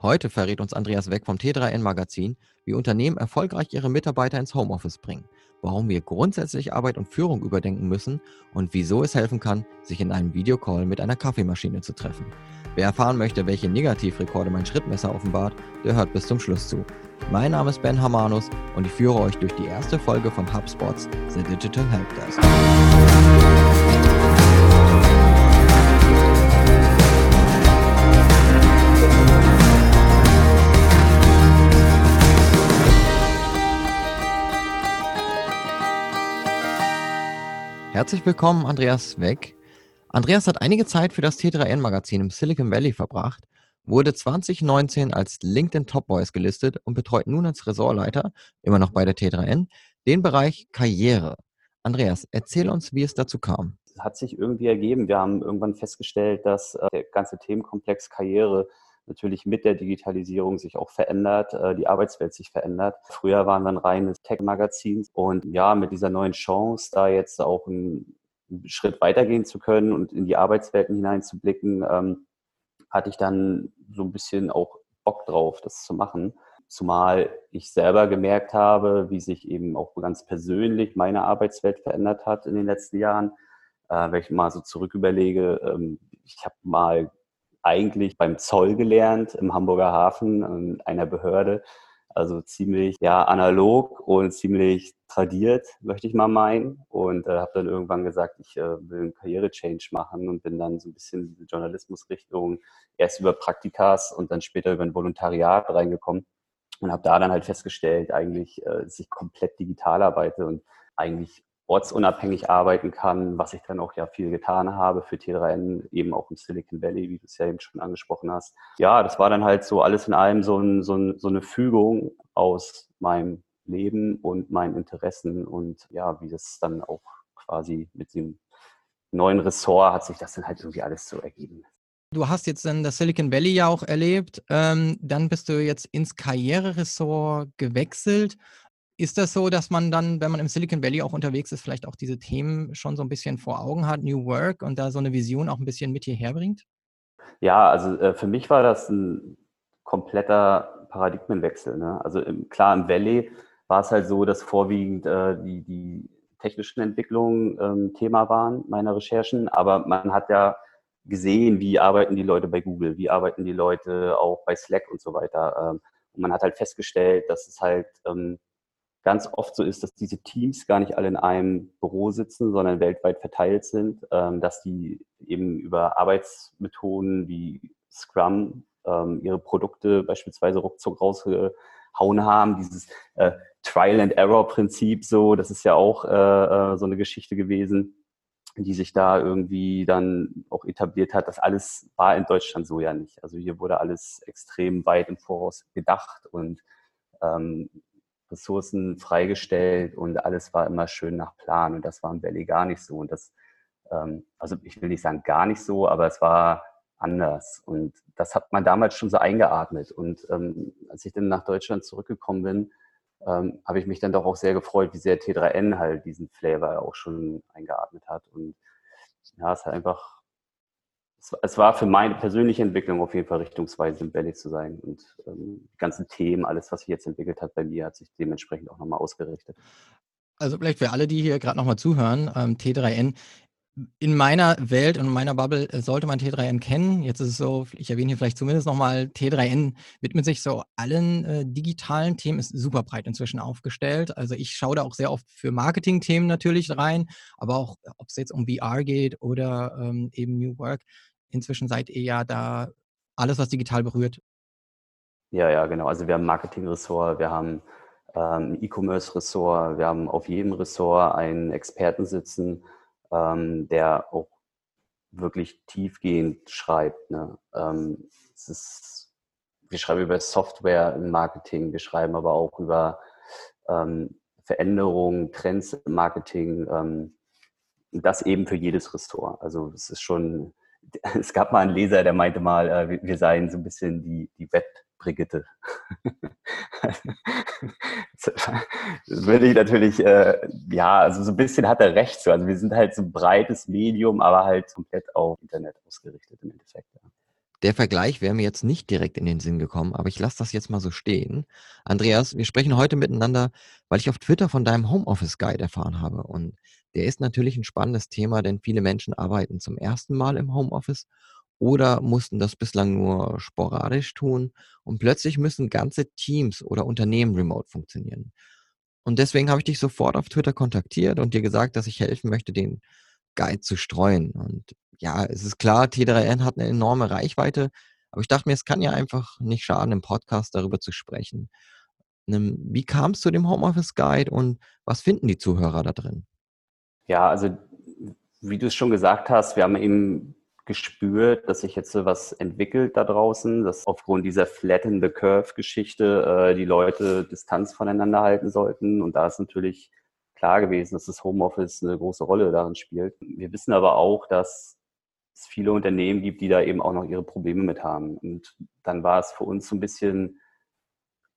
Heute verrät uns Andreas Weck vom T3N Magazin, wie Unternehmen erfolgreich ihre Mitarbeiter ins Homeoffice bringen, warum wir grundsätzlich Arbeit und Führung überdenken müssen und wieso es helfen kann, sich in einem Videocall mit einer Kaffeemaschine zu treffen. Wer erfahren möchte, welche Negativrekorde mein Schrittmesser offenbart, der hört bis zum Schluss zu. Mein Name ist Ben Hamanus und ich führe euch durch die erste Folge von HubSpots The Digital Helpdesk. Herzlich willkommen, Andreas Weck. Andreas hat einige Zeit für das T3N-Magazin im Silicon Valley verbracht, wurde 2019 als LinkedIn Top Boys gelistet und betreut nun als Ressortleiter, immer noch bei der T3N, den Bereich Karriere. Andreas, erzähl uns, wie es dazu kam. Es hat sich irgendwie ergeben. Wir haben irgendwann festgestellt, dass äh, der ganze Themenkomplex Karriere natürlich mit der Digitalisierung sich auch verändert, äh, die Arbeitswelt sich verändert. Früher waren wir ein reines Tech-Magazin und ja, mit dieser neuen Chance, da jetzt auch einen Schritt weitergehen zu können und in die Arbeitswelten hineinzublicken, ähm, hatte ich dann so ein bisschen auch Bock drauf, das zu machen. Zumal ich selber gemerkt habe, wie sich eben auch ganz persönlich meine Arbeitswelt verändert hat in den letzten Jahren. Äh, wenn ich mal so zurück überlege, ähm, ich habe mal eigentlich beim Zoll gelernt im Hamburger Hafen in einer Behörde. Also ziemlich ja, analog und ziemlich tradiert, möchte ich mal meinen. Und äh, habe dann irgendwann gesagt, ich äh, will einen Karriere-Change machen und bin dann so ein bisschen in die Journalismusrichtung erst über Praktikas und dann später über ein Volontariat reingekommen und habe da dann halt festgestellt, eigentlich, äh, dass ich komplett digital arbeite und eigentlich ortsunabhängig arbeiten kann, was ich dann auch ja viel getan habe für T3N, eben auch im Silicon Valley, wie du es ja eben schon angesprochen hast. Ja, das war dann halt so alles in allem so, ein, so, ein, so eine Fügung aus meinem Leben und meinen Interessen und ja, wie das dann auch quasi mit dem neuen Ressort hat sich das dann halt irgendwie alles so ergeben. Du hast jetzt dann das Silicon Valley ja auch erlebt. Ähm, dann bist du jetzt ins Karriereressort gewechselt. Ist das so, dass man dann, wenn man im Silicon Valley auch unterwegs ist, vielleicht auch diese Themen schon so ein bisschen vor Augen hat, New Work und da so eine Vision auch ein bisschen mit hierher bringt? Ja, also äh, für mich war das ein kompletter Paradigmenwechsel. Ne? Also im, klar, im Valley war es halt so, dass vorwiegend äh, die, die technischen Entwicklungen ähm, Thema waren meiner Recherchen, aber man hat ja gesehen, wie arbeiten die Leute bei Google, wie arbeiten die Leute auch bei Slack und so weiter. Ähm, und man hat halt festgestellt, dass es halt ähm, ganz oft so ist, dass diese Teams gar nicht alle in einem Büro sitzen, sondern weltweit verteilt sind, ähm, dass die eben über Arbeitsmethoden wie Scrum ähm, ihre Produkte beispielsweise ruckzuck rausgehauen haben. Dieses äh, Trial-and-Error-Prinzip so, das ist ja auch äh, äh, so eine Geschichte gewesen, die sich da irgendwie dann auch etabliert hat. Das alles war in Deutschland so ja nicht. Also hier wurde alles extrem weit im Voraus gedacht und ähm, Ressourcen freigestellt und alles war immer schön nach Plan. Und das war im Valley gar nicht so. Und das, ähm, also ich will nicht sagen gar nicht so, aber es war anders. Und das hat man damals schon so eingeatmet. Und ähm, als ich dann nach Deutschland zurückgekommen bin, ähm, habe ich mich dann doch auch sehr gefreut, wie sehr T3N halt diesen Flavor auch schon eingeatmet hat. Und ja, es hat einfach es war für meine persönliche Entwicklung auf jeden Fall richtungsweise im Valley zu sein. Und ähm, die ganzen Themen, alles, was sich jetzt entwickelt hat bei mir, hat sich dementsprechend auch nochmal ausgerichtet. Also vielleicht für alle, die hier gerade nochmal zuhören, ähm, T3N. In meiner Welt und in meiner Bubble äh, sollte man T3N kennen. Jetzt ist es so, ich erwähne hier vielleicht zumindest nochmal, T3N widmet sich so allen äh, digitalen Themen, ist super breit inzwischen aufgestellt. Also ich schaue da auch sehr oft für Marketing-Themen natürlich rein, aber auch, ob es jetzt um VR geht oder ähm, eben New Work inzwischen seid ihr ja da alles, was digital berührt. Ja, ja, genau. Also wir haben Marketing-Ressort, wir haben ähm, E-Commerce-Ressort, wir haben auf jedem Ressort einen Experten sitzen, ähm, der auch wirklich tiefgehend schreibt. Ne? Ähm, es ist, wir schreiben über Software im Marketing, wir schreiben aber auch über ähm, Veränderungen, Trends im Marketing. Ähm, das eben für jedes Ressort. Also es ist schon es gab mal einen Leser, der meinte mal, äh, wir seien so ein bisschen die, die Wettbrigitte. Das würde ich natürlich, äh, ja, also so ein bisschen hat er recht so. Also wir sind halt so ein breites Medium, aber halt komplett auf Internet ausgerichtet im Endeffekt. Ja. Der Vergleich wäre mir jetzt nicht direkt in den Sinn gekommen, aber ich lasse das jetzt mal so stehen. Andreas, wir sprechen heute miteinander, weil ich auf Twitter von deinem Homeoffice Guide erfahren habe. Und der ist natürlich ein spannendes Thema, denn viele Menschen arbeiten zum ersten Mal im Homeoffice oder mussten das bislang nur sporadisch tun und plötzlich müssen ganze Teams oder Unternehmen remote funktionieren. Und deswegen habe ich dich sofort auf Twitter kontaktiert und dir gesagt, dass ich helfen möchte, den Guide zu streuen. Und ja, es ist klar, T3N hat eine enorme Reichweite, aber ich dachte mir, es kann ja einfach nicht schaden, im Podcast darüber zu sprechen. Wie kam es zu dem Homeoffice Guide und was finden die Zuhörer da drin? Ja, also wie du es schon gesagt hast, wir haben eben gespürt, dass sich jetzt so was entwickelt da draußen, dass aufgrund dieser Flatten the Curve Geschichte äh, die Leute Distanz voneinander halten sollten. Und da ist natürlich klar gewesen, dass das Homeoffice eine große Rolle darin spielt. Wir wissen aber auch, dass es viele Unternehmen gibt, die da eben auch noch ihre Probleme mit haben. Und dann war es für uns so ein bisschen,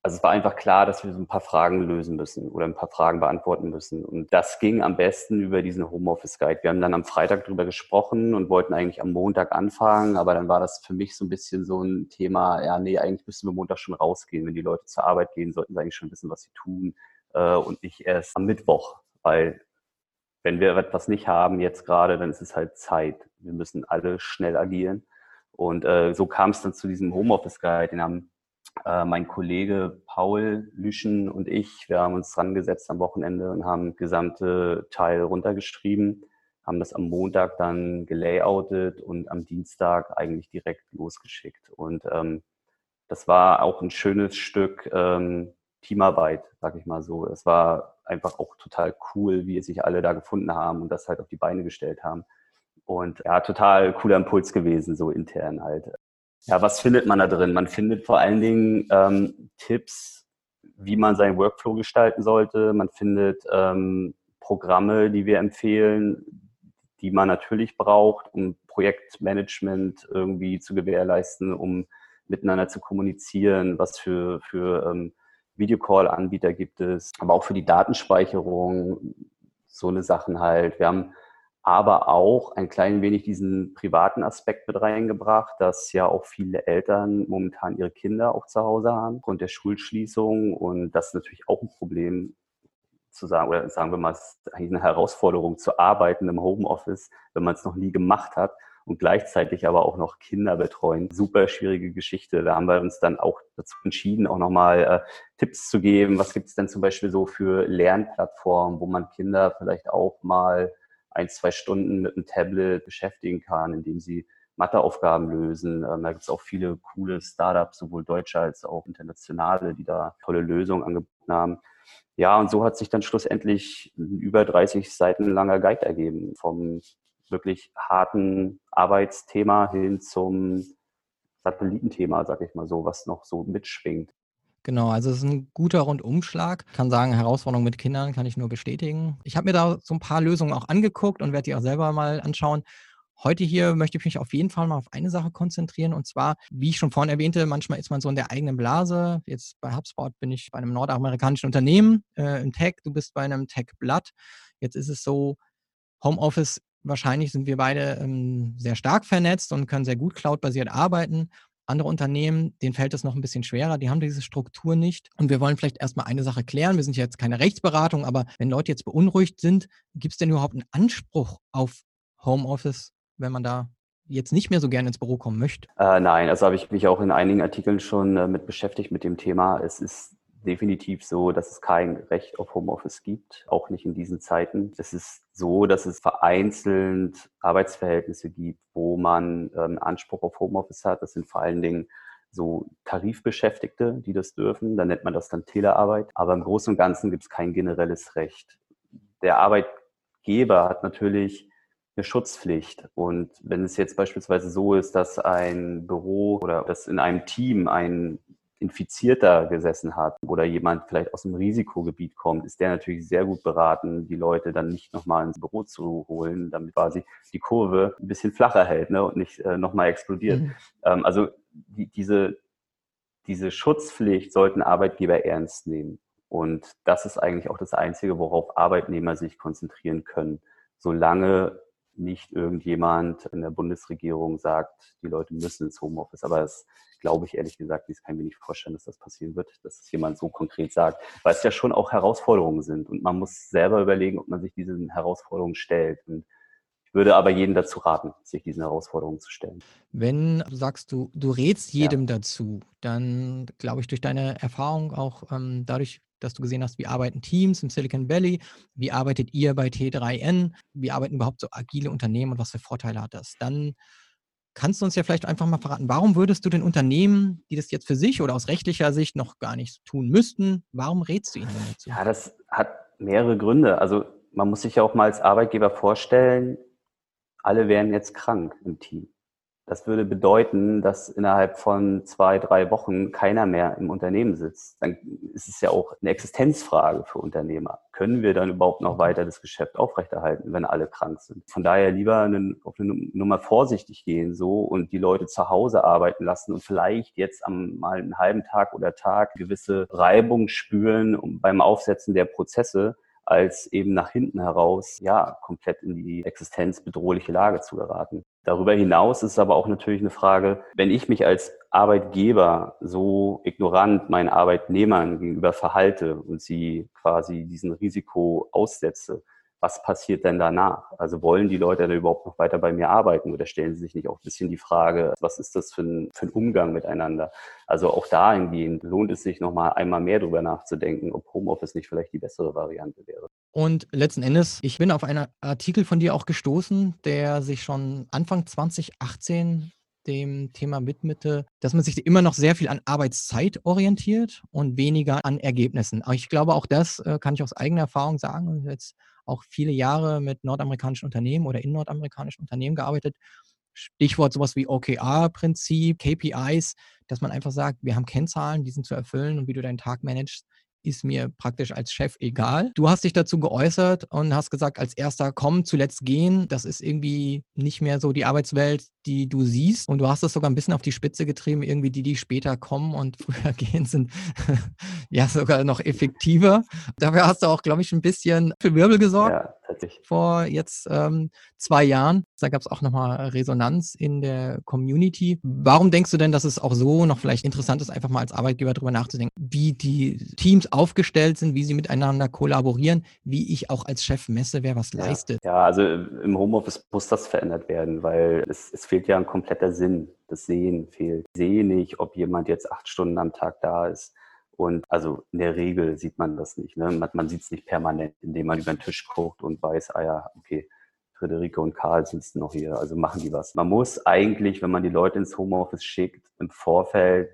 also es war einfach klar, dass wir so ein paar Fragen lösen müssen oder ein paar Fragen beantworten müssen. Und das ging am besten über diesen Homeoffice Guide. Wir haben dann am Freitag darüber gesprochen und wollten eigentlich am Montag anfangen, aber dann war das für mich so ein bisschen so ein Thema, ja, nee, eigentlich müssen wir Montag schon rausgehen. Wenn die Leute zur Arbeit gehen, sollten sie eigentlich schon wissen, was sie tun äh, und nicht erst am Mittwoch, weil wenn wir etwas nicht haben jetzt gerade, dann ist es halt Zeit. Wir müssen alle schnell agieren. Und äh, so kam es dann zu diesem Homeoffice Guide. Den haben äh, mein Kollege Paul Lüschen und ich, wir haben uns dran gesetzt am Wochenende und haben gesamte Teil runtergeschrieben, haben das am Montag dann gelayoutet und am Dienstag eigentlich direkt losgeschickt. Und ähm, das war auch ein schönes Stück ähm, Teamarbeit, sag ich mal so. Es war einfach auch total cool, wie sich alle da gefunden haben und das halt auf die Beine gestellt haben. Und ja, total cooler Impuls gewesen, so intern halt. Ja, was findet man da drin? Man findet vor allen Dingen ähm, Tipps, wie man seinen Workflow gestalten sollte. Man findet ähm, Programme, die wir empfehlen, die man natürlich braucht, um Projektmanagement irgendwie zu gewährleisten, um miteinander zu kommunizieren, was für, für ähm, Videocall-Anbieter gibt es, aber auch für die Datenspeicherung, so eine Sachen halt. Wir haben aber auch ein klein wenig diesen privaten Aspekt mit reingebracht, dass ja auch viele Eltern momentan ihre Kinder auch zu Hause haben, aufgrund der Schulschließung. Und das ist natürlich auch ein Problem zu sagen, oder sagen wir mal, es ist eigentlich eine Herausforderung zu arbeiten im Homeoffice, wenn man es noch nie gemacht hat und gleichzeitig aber auch noch Kinder betreuen. Super schwierige Geschichte. Da haben wir uns dann auch dazu entschieden, auch nochmal äh, Tipps zu geben. Was gibt es denn zum Beispiel so für Lernplattformen, wo man Kinder vielleicht auch mal ein, zwei Stunden mit einem Tablet beschäftigen kann, indem sie Matheaufgaben lösen. Ähm, da gibt es auch viele coole Startups, sowohl deutsche als auch internationale, die da tolle Lösungen angeboten haben. Ja, und so hat sich dann schlussendlich ein über 30 Seiten langer Guide ergeben, vom wirklich harten Arbeitsthema hin zum Satellitenthema, sag ich mal so, was noch so mitschwingt. Genau, also es ist ein guter Rundumschlag. Ich kann sagen, Herausforderungen mit Kindern kann ich nur bestätigen. Ich habe mir da so ein paar Lösungen auch angeguckt und werde die auch selber mal anschauen. Heute hier möchte ich mich auf jeden Fall mal auf eine Sache konzentrieren und zwar, wie ich schon vorhin erwähnte, manchmal ist man so in der eigenen Blase. Jetzt bei HubSpot bin ich bei einem nordamerikanischen Unternehmen äh, im Tech, du bist bei einem Tech-Blatt. Jetzt ist es so, Homeoffice, wahrscheinlich sind wir beide ähm, sehr stark vernetzt und können sehr gut cloudbasiert arbeiten. Andere Unternehmen, denen fällt es noch ein bisschen schwerer, die haben diese Struktur nicht. Und wir wollen vielleicht erstmal eine Sache klären. Wir sind jetzt keine Rechtsberatung, aber wenn Leute jetzt beunruhigt sind, gibt es denn überhaupt einen Anspruch auf Homeoffice, wenn man da jetzt nicht mehr so gerne ins Büro kommen möchte? Äh, nein, also habe ich mich auch in einigen Artikeln schon äh, mit beschäftigt mit dem Thema. Es ist definitiv so, dass es kein Recht auf Homeoffice gibt, auch nicht in diesen Zeiten. Es ist so, dass es vereinzelt Arbeitsverhältnisse gibt, wo man ähm, Anspruch auf Homeoffice hat. Das sind vor allen Dingen so Tarifbeschäftigte, die das dürfen. Dann nennt man das dann Telearbeit. Aber im Großen und Ganzen gibt es kein generelles Recht. Der Arbeitgeber hat natürlich eine Schutzpflicht. Und wenn es jetzt beispielsweise so ist, dass ein Büro oder dass in einem Team ein Infizierter gesessen hat oder jemand vielleicht aus dem Risikogebiet kommt, ist der natürlich sehr gut beraten, die Leute dann nicht nochmal ins Büro zu holen, damit quasi die Kurve ein bisschen flacher hält ne, und nicht äh, nochmal explodiert. Mhm. Ähm, also die, diese, diese Schutzpflicht sollten Arbeitgeber ernst nehmen. Und das ist eigentlich auch das Einzige, worauf Arbeitnehmer sich konzentrieren können. Solange nicht irgendjemand in der Bundesregierung sagt, die Leute müssen ins Homeoffice. Aber das glaube ich ehrlich gesagt, das kann ich mir nicht vorstellen, dass das passieren wird, dass es jemand so konkret sagt, weil es ja schon auch Herausforderungen sind und man muss selber überlegen, ob man sich diesen Herausforderungen stellt. Und ich würde aber jeden dazu raten, sich diesen Herausforderungen zu stellen. Wenn du sagst, du, du rätst jedem ja. dazu, dann glaube ich durch deine Erfahrung auch ähm, dadurch, dass du gesehen hast, wie arbeiten Teams im Silicon Valley, wie arbeitet ihr bei T3N, wie arbeiten überhaupt so agile Unternehmen und was für Vorteile hat das, dann Kannst du uns ja vielleicht einfach mal verraten, warum würdest du den Unternehmen, die das jetzt für sich oder aus rechtlicher Sicht noch gar nicht tun müssten, warum rätst du ihnen dazu? Ja, das hat mehrere Gründe. Also man muss sich ja auch mal als Arbeitgeber vorstellen, alle wären jetzt krank im Team. Das würde bedeuten, dass innerhalb von zwei, drei Wochen keiner mehr im Unternehmen sitzt. Dann ist es ja auch eine Existenzfrage für Unternehmer. Können wir dann überhaupt noch weiter das Geschäft aufrechterhalten, wenn alle krank sind? Von daher lieber eine, auf eine Nummer vorsichtig gehen so und die Leute zu Hause arbeiten lassen und vielleicht jetzt am mal einen halben Tag oder Tag gewisse Reibung spüren beim Aufsetzen der Prozesse als eben nach hinten heraus, ja, komplett in die existenzbedrohliche Lage zu geraten. Darüber hinaus ist aber auch natürlich eine Frage, wenn ich mich als Arbeitgeber so ignorant meinen Arbeitnehmern gegenüber verhalte und sie quasi diesen Risiko aussetze, was passiert denn danach? Also wollen die Leute da überhaupt noch weiter bei mir arbeiten oder stellen sie sich nicht auch ein bisschen die Frage, was ist das für ein, für ein Umgang miteinander? Also auch dahingehend lohnt es sich nochmal einmal mehr drüber nachzudenken, ob Homeoffice nicht vielleicht die bessere Variante wäre. Und letzten Endes, ich bin auf einen Artikel von dir auch gestoßen, der sich schon Anfang 2018 dem Thema widmete, dass man sich immer noch sehr viel an Arbeitszeit orientiert und weniger an Ergebnissen. Aber ich glaube, auch das äh, kann ich aus eigener Erfahrung sagen. Jetzt auch viele Jahre mit nordamerikanischen Unternehmen oder in nordamerikanischen Unternehmen gearbeitet. Stichwort sowas wie OKR-Prinzip, KPIs, dass man einfach sagt, wir haben Kennzahlen, die sind zu erfüllen und wie du deinen Tag managst, ist mir praktisch als Chef egal. Du hast dich dazu geäußert und hast gesagt, als erster kommen, zuletzt gehen. Das ist irgendwie nicht mehr so die Arbeitswelt, die du siehst. Und du hast es sogar ein bisschen auf die Spitze getrieben, irgendwie die, die später kommen und früher gehen, sind ja sogar noch effektiver. Dafür hast du auch, glaube ich, ein bisschen für Wirbel gesorgt. Ja, tatsächlich. Vor jetzt ähm, zwei Jahren. Da gab es auch nochmal Resonanz in der Community. Warum denkst du denn, dass es auch so noch vielleicht interessant ist, einfach mal als Arbeitgeber darüber nachzudenken, wie die Teams aufgestellt sind, wie sie miteinander kollaborieren, wie ich auch als Chef messe, wer was ja. leistet? Ja, also im Homeoffice muss das verändert werden, weil es, es fehlt ja ein kompletter Sinn. Das Sehen fehlt. Ich sehe nicht, ob jemand jetzt acht Stunden am Tag da ist. Und also in der Regel sieht man das nicht. Ne? Man, man sieht es nicht permanent, indem man über den Tisch guckt und weiß, ah ja, okay, Friederike und Karl sitzen noch hier, also machen die was. Man muss eigentlich, wenn man die Leute ins Homeoffice schickt, im Vorfeld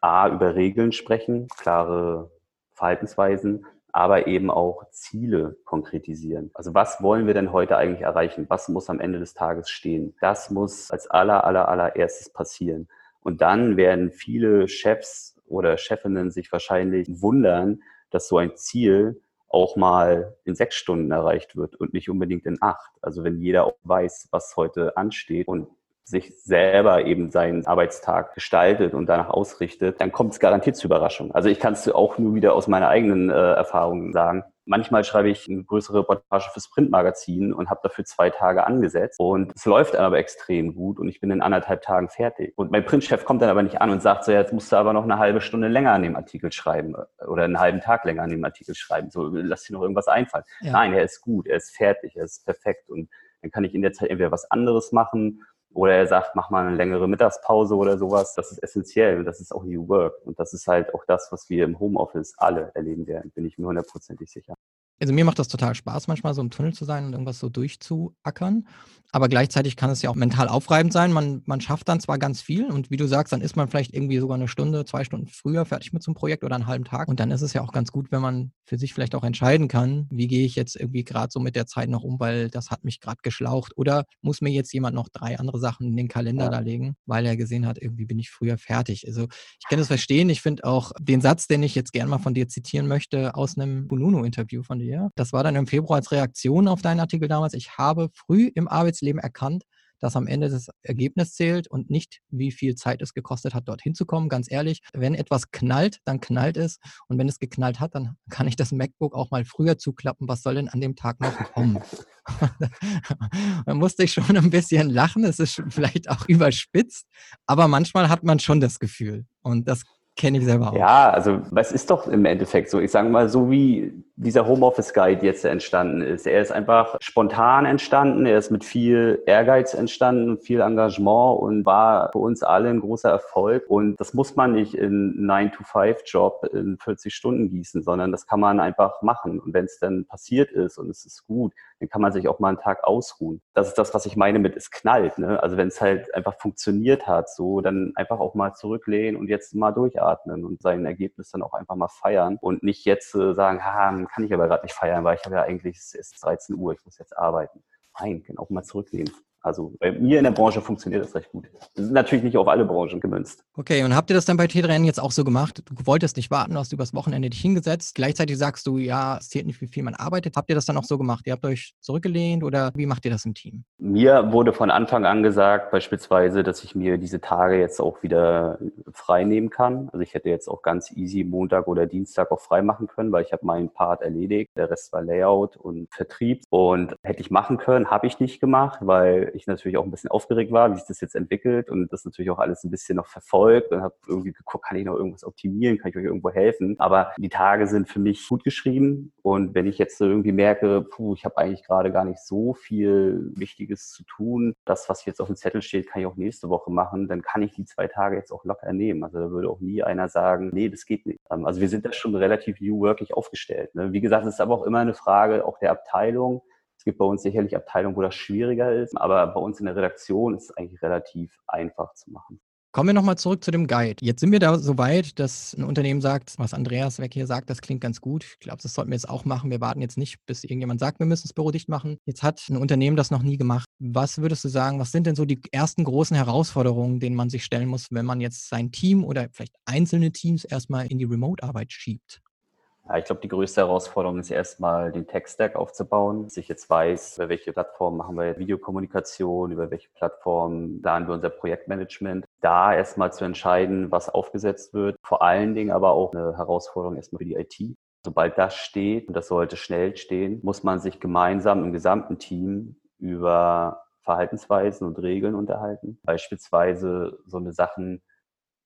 A, über Regeln sprechen, klare Verhaltensweisen, aber eben auch Ziele konkretisieren. Also was wollen wir denn heute eigentlich erreichen? Was muss am Ende des Tages stehen? Das muss als aller, aller, allererstes passieren. Und dann werden viele Chefs oder Chefinnen sich wahrscheinlich wundern, dass so ein Ziel auch mal in sechs Stunden erreicht wird und nicht unbedingt in acht. Also wenn jeder auch weiß, was heute ansteht und sich selber eben seinen Arbeitstag gestaltet und danach ausrichtet, dann kommt es garantiert zu Überraschungen. Also ich kann es auch nur wieder aus meiner eigenen äh, Erfahrung sagen. Manchmal schreibe ich eine größere Reportage fürs Printmagazin und habe dafür zwei Tage angesetzt. Und es läuft aber extrem gut und ich bin in anderthalb Tagen fertig. Und mein Printchef kommt dann aber nicht an und sagt so, jetzt musst du aber noch eine halbe Stunde länger an dem Artikel schreiben oder einen halben Tag länger an dem Artikel schreiben. So, lass dir noch irgendwas einfallen. Ja. Nein, er ist gut, er ist fertig, er ist perfekt. Und dann kann ich in der Zeit entweder was anderes machen oder er sagt, mach mal eine längere Mittagspause oder sowas. Das ist essentiell und das ist auch New Work. Und das ist halt auch das, was wir im Homeoffice alle erleben werden, bin ich mir hundertprozentig sicher. Also mir macht das total Spaß, manchmal so im Tunnel zu sein und irgendwas so durchzuackern. Aber gleichzeitig kann es ja auch mental aufreibend sein. Man, man schafft dann zwar ganz viel und wie du sagst, dann ist man vielleicht irgendwie sogar eine Stunde, zwei Stunden früher fertig mit so einem Projekt oder einen halben Tag. Und dann ist es ja auch ganz gut, wenn man für sich vielleicht auch entscheiden kann, wie gehe ich jetzt irgendwie gerade so mit der Zeit noch um, weil das hat mich gerade geschlaucht. Oder muss mir jetzt jemand noch drei andere Sachen in den Kalender ja. da legen, weil er gesehen hat, irgendwie bin ich früher fertig. Also ich kann das verstehen. Ich finde auch den Satz, den ich jetzt gerne mal von dir zitieren möchte, aus einem Bununu-Interview von dir. Das war dann im Februar als Reaktion auf deinen Artikel damals. Ich habe früh im Arbeitsleben erkannt, dass am Ende das Ergebnis zählt und nicht, wie viel Zeit es gekostet hat, dorthin zu kommen. Ganz ehrlich, wenn etwas knallt, dann knallt es. Und wenn es geknallt hat, dann kann ich das MacBook auch mal früher zuklappen. Was soll denn an dem Tag noch kommen? da musste ich schon ein bisschen lachen. Es ist vielleicht auch überspitzt, aber manchmal hat man schon das Gefühl. Und das kenne ich selber auch. Ja, also was ist doch im Endeffekt so? Ich sage mal, so wie dieser Homeoffice Guide jetzt entstanden ist. Er ist einfach spontan entstanden, er ist mit viel Ehrgeiz entstanden, viel Engagement und war für uns alle ein großer Erfolg. Und das muss man nicht in 9-to-5-Job in 40 Stunden gießen, sondern das kann man einfach machen. Und wenn es dann passiert ist und es ist gut, dann kann man sich auch mal einen Tag ausruhen. Das ist das, was ich meine mit es knallt. Ne? Also wenn es halt einfach funktioniert hat, so dann einfach auch mal zurücklehnen und jetzt mal durchatmen und sein Ergebnis dann auch einfach mal feiern und nicht jetzt äh, sagen, ha, kann ich aber gerade nicht feiern, weil ich habe ja eigentlich, es ist 13 Uhr, ich muss jetzt arbeiten. Nein, kann auch mal zurücklehnen. Also bei mir in der Branche funktioniert das recht gut. Das ist natürlich nicht auf alle Branchen gemünzt. Okay, und habt ihr das dann bei T3N jetzt auch so gemacht? Du wolltest nicht warten, du hast übers Wochenende dich hingesetzt. Gleichzeitig sagst du, ja, es zählt nicht, wie viel man arbeitet. Habt ihr das dann auch so gemacht? Ihr habt euch zurückgelehnt oder wie macht ihr das im Team? Mir wurde von Anfang an gesagt, beispielsweise, dass ich mir diese Tage jetzt auch wieder frei nehmen kann. Also ich hätte jetzt auch ganz easy Montag oder Dienstag auch frei machen können, weil ich habe meinen Part erledigt. Der Rest war Layout und Vertrieb und hätte ich machen können, habe ich nicht gemacht, weil ich natürlich auch ein bisschen aufgeregt war, wie sich das jetzt entwickelt und das natürlich auch alles ein bisschen noch verfolgt und habe irgendwie geguckt, kann ich noch irgendwas optimieren, kann ich euch irgendwo helfen. Aber die Tage sind für mich gut geschrieben und wenn ich jetzt irgendwie merke, puh, ich habe eigentlich gerade gar nicht so viel Wichtiges zu tun, das, was jetzt auf dem Zettel steht, kann ich auch nächste Woche machen, dann kann ich die zwei Tage jetzt auch locker nehmen. Also da würde auch nie einer sagen, nee, das geht nicht. Ähm, also wir sind da schon relativ new workig aufgestellt. Ne? Wie gesagt, es ist aber auch immer eine Frage auch der Abteilung. Es gibt bei uns sicherlich Abteilungen, wo das schwieriger ist, aber bei uns in der Redaktion ist es eigentlich relativ einfach zu machen. Kommen wir nochmal zurück zu dem Guide. Jetzt sind wir da so weit, dass ein Unternehmen sagt, was Andreas weg hier sagt, das klingt ganz gut. Ich glaube, das sollten wir jetzt auch machen. Wir warten jetzt nicht, bis irgendjemand sagt, wir müssen das Büro dicht machen. Jetzt hat ein Unternehmen das noch nie gemacht. Was würdest du sagen, was sind denn so die ersten großen Herausforderungen, denen man sich stellen muss, wenn man jetzt sein Team oder vielleicht einzelne Teams erstmal in die Remote-Arbeit schiebt? Ja, ich glaube, die größte Herausforderung ist erstmal den Tech-Stack aufzubauen, dass ich jetzt weiß, über welche Plattform machen wir Videokommunikation, über welche Plattform planen wir unser Projektmanagement. Da erstmal zu entscheiden, was aufgesetzt wird. Vor allen Dingen aber auch eine Herausforderung erstmal für die IT. Sobald das steht, und das sollte schnell stehen, muss man sich gemeinsam im gesamten Team über Verhaltensweisen und Regeln unterhalten. Beispielsweise so eine Sachen,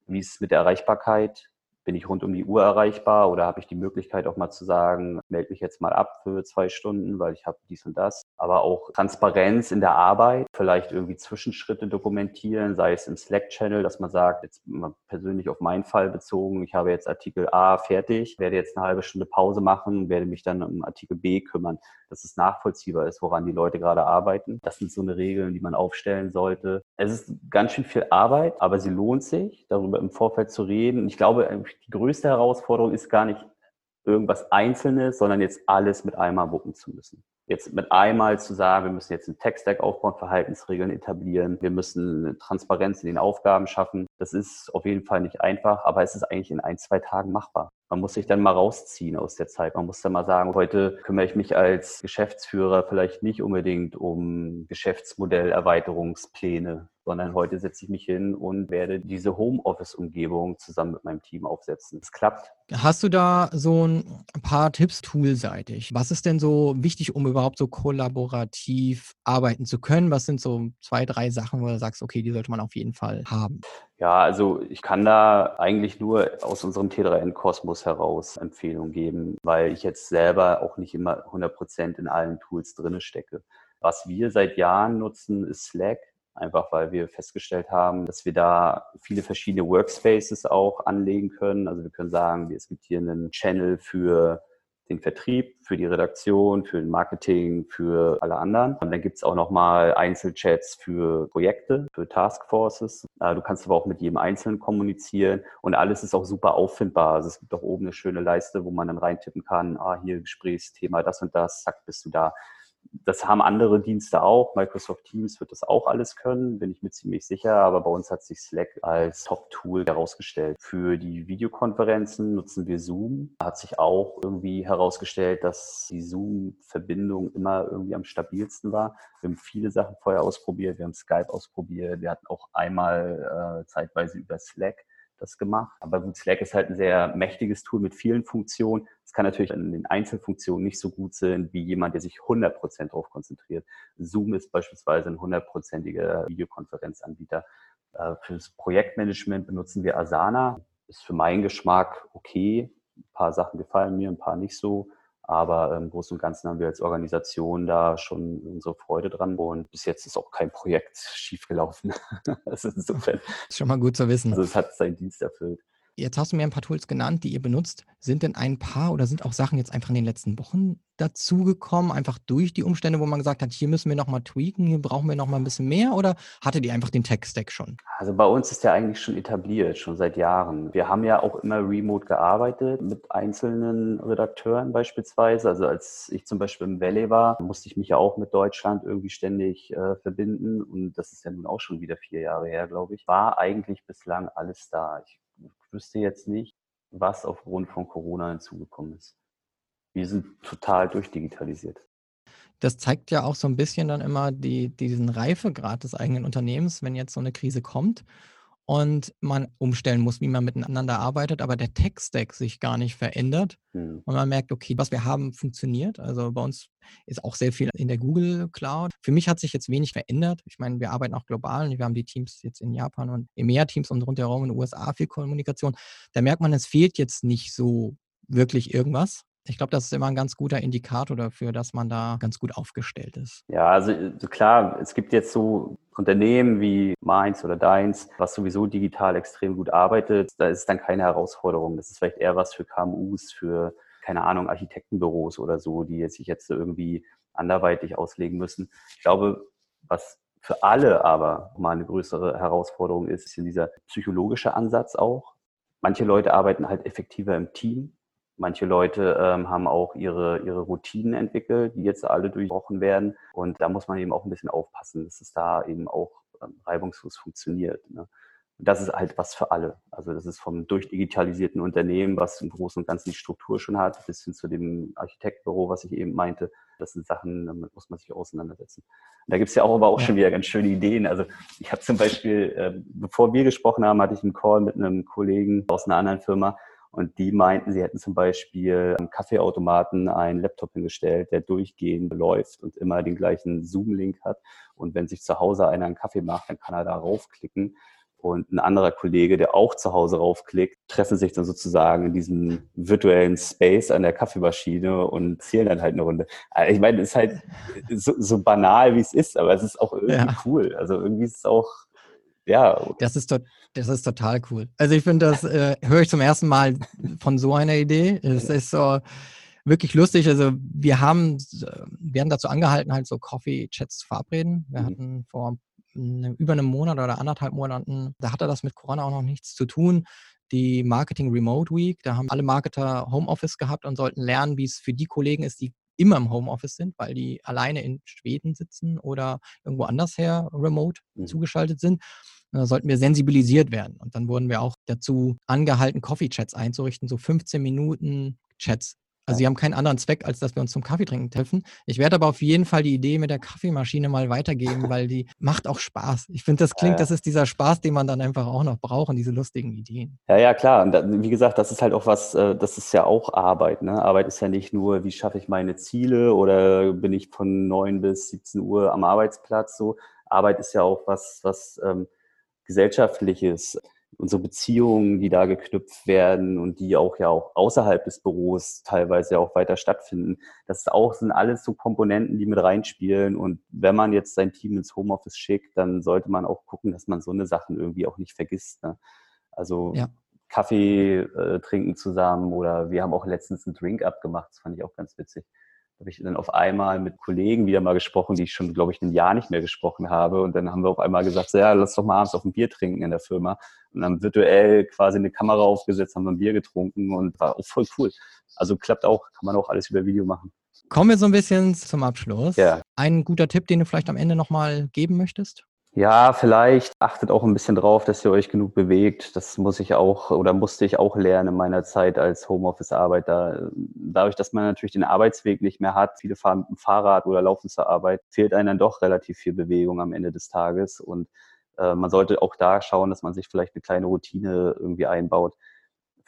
wie es mit der Erreichbarkeit bin ich rund um die Uhr erreichbar oder habe ich die Möglichkeit auch mal zu sagen, melde mich jetzt mal ab für zwei Stunden, weil ich habe dies und das. Aber auch Transparenz in der Arbeit, vielleicht irgendwie Zwischenschritte dokumentieren, sei es im Slack-Channel, dass man sagt, jetzt mal persönlich auf meinen Fall bezogen, ich habe jetzt Artikel A fertig, werde jetzt eine halbe Stunde Pause machen, werde mich dann um Artikel B kümmern, dass es nachvollziehbar ist, woran die Leute gerade arbeiten. Das sind so eine Regeln, die man aufstellen sollte. Es ist ganz schön viel Arbeit, aber sie lohnt sich, darüber im Vorfeld zu reden. Ich glaube, die größte Herausforderung ist gar nicht irgendwas Einzelnes, sondern jetzt alles mit einmal wuppen zu müssen. Jetzt mit einmal zu sagen, wir müssen jetzt einen Tech-Stack aufbauen, Verhaltensregeln etablieren, wir müssen Transparenz in den Aufgaben schaffen. Das ist auf jeden Fall nicht einfach, aber es ist eigentlich in ein, zwei Tagen machbar. Man muss sich dann mal rausziehen aus der Zeit. Man muss dann mal sagen, heute kümmere ich mich als Geschäftsführer vielleicht nicht unbedingt um Geschäftsmodellerweiterungspläne, sondern heute setze ich mich hin und werde diese Homeoffice-Umgebung zusammen mit meinem Team aufsetzen. Es klappt. Hast du da so ein paar Tipps toolseitig? Was ist denn so wichtig, um überhaupt so kollaborativ arbeiten zu können? Was sind so zwei, drei Sachen, wo du sagst, okay, die sollte man auf jeden Fall haben? Ja, also ich kann da eigentlich nur aus unserem T3N-Kosmos heraus Empfehlungen geben, weil ich jetzt selber auch nicht immer 100 Prozent in allen Tools drinne stecke. Was wir seit Jahren nutzen, ist Slack, einfach weil wir festgestellt haben, dass wir da viele verschiedene Workspaces auch anlegen können. Also wir können sagen, es gibt hier einen Channel für den Vertrieb, für die Redaktion, für den Marketing, für alle anderen. Und dann gibt's auch nochmal Einzelchats für Projekte, für Taskforces. Äh, du kannst aber auch mit jedem Einzelnen kommunizieren und alles ist auch super auffindbar. Also es gibt auch oben eine schöne Leiste, wo man dann reintippen kann, ah, hier Gesprächsthema, das und das, zack, bist du da. Das haben andere Dienste auch. Microsoft Teams wird das auch alles können, bin ich mir ziemlich sicher. Aber bei uns hat sich Slack als Top-Tool herausgestellt. Für die Videokonferenzen nutzen wir Zoom. Hat sich auch irgendwie herausgestellt, dass die Zoom-Verbindung immer irgendwie am stabilsten war. Wir haben viele Sachen vorher ausprobiert. Wir haben Skype ausprobiert. Wir hatten auch einmal äh, zeitweise über Slack das gemacht. Aber gut, Slack ist halt ein sehr mächtiges Tool mit vielen Funktionen. Es kann natürlich in den Einzelfunktionen nicht so gut sein wie jemand, der sich 100% darauf konzentriert. Zoom ist beispielsweise ein hundertprozentiger Videokonferenzanbieter. Äh, fürs Projektmanagement benutzen wir Asana. Ist für meinen Geschmack okay. Ein paar Sachen gefallen mir, ein paar nicht so. Aber im Großen und Ganzen haben wir als Organisation da schon unsere Freude dran. Und bis jetzt ist auch kein Projekt schiefgelaufen. das ist insofern. Schon mal gut zu wissen. Also es hat seinen Dienst erfüllt. Jetzt hast du mir ein paar Tools genannt, die ihr benutzt. Sind denn ein paar oder sind auch Sachen jetzt einfach in den letzten Wochen dazugekommen, einfach durch die Umstände, wo man gesagt hat, hier müssen wir nochmal tweaken, hier brauchen wir nochmal ein bisschen mehr oder hattet ihr einfach den Tech-Stack schon? Also bei uns ist der eigentlich schon etabliert, schon seit Jahren. Wir haben ja auch immer remote gearbeitet mit einzelnen Redakteuren beispielsweise. Also als ich zum Beispiel im Valley war, musste ich mich ja auch mit Deutschland irgendwie ständig äh, verbinden und das ist ja nun auch schon wieder vier Jahre her, glaube ich. War eigentlich bislang alles da. Ich wüsste jetzt nicht, was aufgrund von Corona hinzugekommen ist. Wir sind total durchdigitalisiert. Das zeigt ja auch so ein bisschen dann immer die, diesen Reifegrad des eigenen Unternehmens, wenn jetzt so eine Krise kommt und man umstellen muss, wie man miteinander arbeitet, aber der Tech-Stack sich gar nicht verändert mhm. und man merkt, okay, was wir haben, funktioniert. Also bei uns ist auch sehr viel in der Google Cloud. Für mich hat sich jetzt wenig verändert. Ich meine, wir arbeiten auch global. Wir haben die Teams jetzt in Japan und EMEA-Teams und rundherum in den USA viel Kommunikation. Da merkt man, es fehlt jetzt nicht so wirklich irgendwas. Ich glaube, das ist immer ein ganz guter Indikator dafür, dass man da ganz gut aufgestellt ist. Ja, also äh, klar, es gibt jetzt so Unternehmen wie meins oder deins, was sowieso digital extrem gut arbeitet. Da ist dann keine Herausforderung. Das ist vielleicht eher was für KMUs, für, keine Ahnung, Architektenbüros oder so, die sich jetzt irgendwie anderweitig auslegen müssen. Ich glaube, was für alle aber mal eine größere Herausforderung ist, ist dieser psychologische Ansatz auch. Manche Leute arbeiten halt effektiver im Team Manche Leute ähm, haben auch ihre, ihre Routinen entwickelt, die jetzt alle durchbrochen werden. Und da muss man eben auch ein bisschen aufpassen, dass es da eben auch ähm, reibungslos funktioniert. Ne? Und das ist halt was für alle. Also das ist vom durchdigitalisierten Unternehmen, was im Großen und Ganzen die Struktur schon hat, bis hin zu dem Architektbüro, was ich eben meinte. Das sind Sachen, damit muss man sich auseinandersetzen. Und da gibt's ja auch aber auch schon wieder ganz schöne Ideen. Also ich habe zum Beispiel, äh, bevor wir gesprochen haben, hatte ich einen Call mit einem Kollegen aus einer anderen Firma, und die meinten, sie hätten zum Beispiel am Kaffeeautomaten einen Laptop hingestellt, der durchgehend läuft und immer den gleichen Zoom-Link hat. Und wenn sich zu Hause einer einen Kaffee macht, dann kann er da raufklicken. Und ein anderer Kollege, der auch zu Hause raufklickt, treffen sich dann sozusagen in diesem virtuellen Space an der Kaffeemaschine und zählen dann halt eine Runde. Also ich meine, es ist halt so, so banal, wie es ist, aber es ist auch irgendwie ja. cool. Also irgendwie ist es auch ja. Das ist, das ist total cool. Also ich finde, das äh, höre ich zum ersten Mal von so einer Idee. Es ist so wirklich lustig. Also wir haben, werden dazu angehalten, halt so Coffee-Chats zu verabreden. Wir mhm. hatten vor eine, über einem Monat oder anderthalb Monaten, da hatte das mit Corona auch noch nichts zu tun. Die Marketing Remote Week, da haben alle Marketer Homeoffice gehabt und sollten lernen, wie es für die Kollegen ist, die immer im Homeoffice sind, weil die alleine in Schweden sitzen oder irgendwo anders her remote mhm. zugeschaltet sind. Da sollten wir sensibilisiert werden. Und dann wurden wir auch dazu angehalten, Coffee-Chats einzurichten, so 15 Minuten Chats also sie haben keinen anderen Zweck, als dass wir uns zum Kaffee trinken treffen. Ich werde aber auf jeden Fall die Idee mit der Kaffeemaschine mal weitergeben, weil die macht auch Spaß. Ich finde, das klingt, das ist dieser Spaß, den man dann einfach auch noch braucht und diese lustigen Ideen. Ja, ja, klar. Und da, wie gesagt, das ist halt auch was, äh, das ist ja auch Arbeit. Ne? Arbeit ist ja nicht nur, wie schaffe ich meine Ziele oder bin ich von 9 bis 17 Uhr am Arbeitsplatz so. Arbeit ist ja auch was, was ähm, gesellschaftliches unsere Beziehungen, die da geknüpft werden und die auch ja auch außerhalb des Büros teilweise auch weiter stattfinden. Das auch sind alles so Komponenten, die mit reinspielen. Und wenn man jetzt sein Team ins Homeoffice schickt, dann sollte man auch gucken, dass man so eine Sachen irgendwie auch nicht vergisst. Ne? Also ja. Kaffee äh, trinken zusammen oder wir haben auch letztens einen Drink abgemacht. Das fand ich auch ganz witzig habe ich dann auf einmal mit Kollegen wieder mal gesprochen, die ich schon, glaube ich, ein Jahr nicht mehr gesprochen habe. Und dann haben wir auf einmal gesagt, so, ja, lass doch mal abends auf ein Bier trinken in der Firma. Und dann virtuell quasi eine Kamera aufgesetzt, haben wir ein Bier getrunken und war auch voll cool. Also klappt auch, kann man auch alles über Video machen. Kommen wir so ein bisschen zum Abschluss. Ja. Ein guter Tipp, den du vielleicht am Ende nochmal geben möchtest? Ja, vielleicht achtet auch ein bisschen drauf, dass ihr euch genug bewegt. Das muss ich auch oder musste ich auch lernen in meiner Zeit als Homeoffice-Arbeiter. Dadurch, dass man natürlich den Arbeitsweg nicht mehr hat, viele fahren mit dem Fahrrad oder laufen zur Arbeit, fehlt einem dann doch relativ viel Bewegung am Ende des Tages. Und äh, man sollte auch da schauen, dass man sich vielleicht eine kleine Routine irgendwie einbaut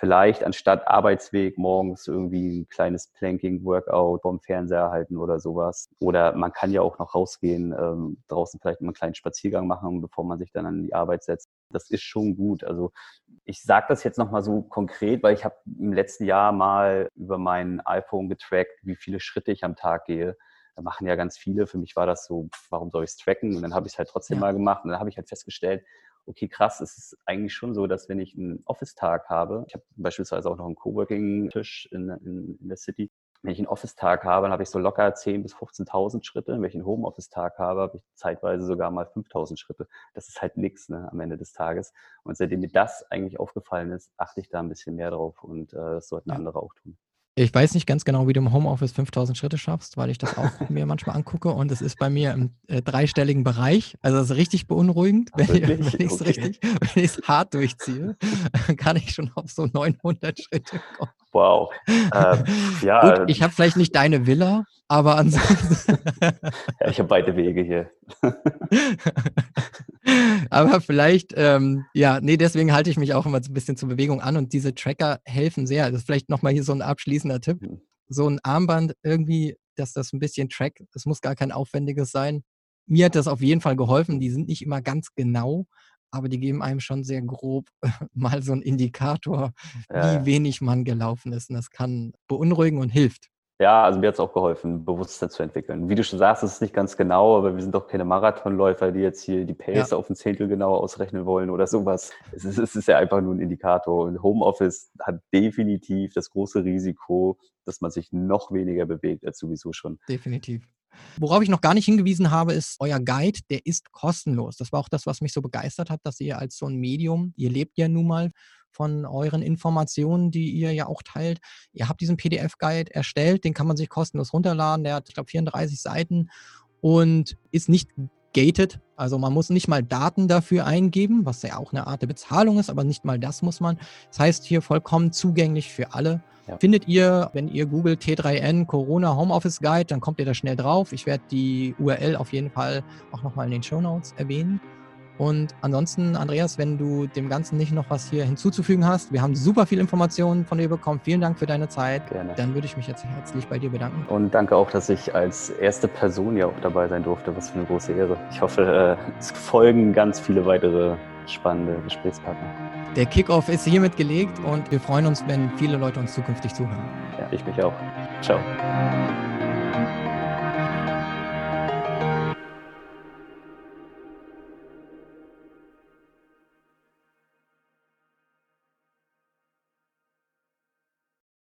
vielleicht anstatt Arbeitsweg morgens irgendwie ein kleines Planking-Workout vom Fernseher halten oder sowas. Oder man kann ja auch noch rausgehen, ähm, draußen vielleicht mal einen kleinen Spaziergang machen, bevor man sich dann an die Arbeit setzt. Das ist schon gut. Also ich sage das jetzt nochmal so konkret, weil ich habe im letzten Jahr mal über mein iPhone getrackt, wie viele Schritte ich am Tag gehe. Da machen ja ganz viele. Für mich war das so, warum soll ich es tracken? Und dann habe ich es halt trotzdem ja. mal gemacht. Und dann habe ich halt festgestellt, okay, krass, es ist eigentlich schon so, dass wenn ich einen Office-Tag habe, ich habe beispielsweise auch noch einen Coworking-Tisch in, in, in der City, wenn ich einen Office-Tag habe, dann habe ich so locker 10.000 bis 15.000 Schritte. Wenn ich einen Homeoffice-Tag habe, habe ich zeitweise sogar mal 5.000 Schritte. Das ist halt nichts ne, am Ende des Tages. Und seitdem mir das eigentlich aufgefallen ist, achte ich da ein bisschen mehr drauf und äh, das sollten andere auch tun. Ich weiß nicht ganz genau, wie du im Homeoffice 5000 Schritte schaffst, weil ich das auch mir manchmal angucke und es ist bei mir im äh, dreistelligen Bereich. Also das ist richtig beunruhigend, wenn, ich es okay. richtig, wenn ich es hart durchziehe, kann ich schon auf so 900 Schritte kommen. Wow. Ähm, ja, Gut, ich habe vielleicht nicht deine Villa, aber ansonsten. ja, ich habe beide Wege hier. aber vielleicht, ähm, ja, nee, deswegen halte ich mich auch immer so ein bisschen zur Bewegung an und diese Tracker helfen sehr. Das ist vielleicht nochmal hier so ein abschließender Tipp. Mhm. So ein Armband irgendwie, dass das ein bisschen trackt. Es muss gar kein aufwendiges sein. Mir hat das auf jeden Fall geholfen. Die sind nicht immer ganz genau, aber die geben einem schon sehr grob mal so einen Indikator, ja. wie wenig man gelaufen ist. Und das kann beunruhigen und hilft. Ja, also mir hat es auch geholfen, Bewusstsein zu entwickeln. Wie du schon sagst, es ist nicht ganz genau, aber wir sind doch keine Marathonläufer, die jetzt hier die Pace ja. auf ein Zehntel genau ausrechnen wollen oder sowas. Es ist, es ist ja einfach nur ein Indikator. Und Homeoffice hat definitiv das große Risiko, dass man sich noch weniger bewegt als sowieso schon. Definitiv. Worauf ich noch gar nicht hingewiesen habe, ist euer Guide, der ist kostenlos. Das war auch das, was mich so begeistert hat, dass ihr als so ein Medium, ihr lebt ja nun mal von euren Informationen, die ihr ja auch teilt. Ihr habt diesen PDF-Guide erstellt, den kann man sich kostenlos runterladen. Der hat, ich glaube, 34 Seiten und ist nicht gated. Also man muss nicht mal Daten dafür eingeben, was ja auch eine Art der Bezahlung ist, aber nicht mal das muss man. Das heißt hier vollkommen zugänglich für alle. Ja. Findet ihr, wenn ihr googelt T3N Corona Homeoffice Guide, dann kommt ihr da schnell drauf. Ich werde die URL auf jeden Fall auch nochmal in den Show Notes erwähnen. Und ansonsten, Andreas, wenn du dem Ganzen nicht noch was hier hinzuzufügen hast, wir haben super viel Informationen von dir bekommen. Vielen Dank für deine Zeit. Gerne. Dann würde ich mich jetzt herzlich bei dir bedanken. Und danke auch, dass ich als erste Person ja auch dabei sein durfte. Was für eine große Ehre. Ich hoffe, äh, es folgen ganz viele weitere spannende Gesprächspartner. Der Kickoff ist hiermit gelegt und wir freuen uns, wenn viele Leute uns zukünftig zuhören. Ja, ich mich auch. Ciao.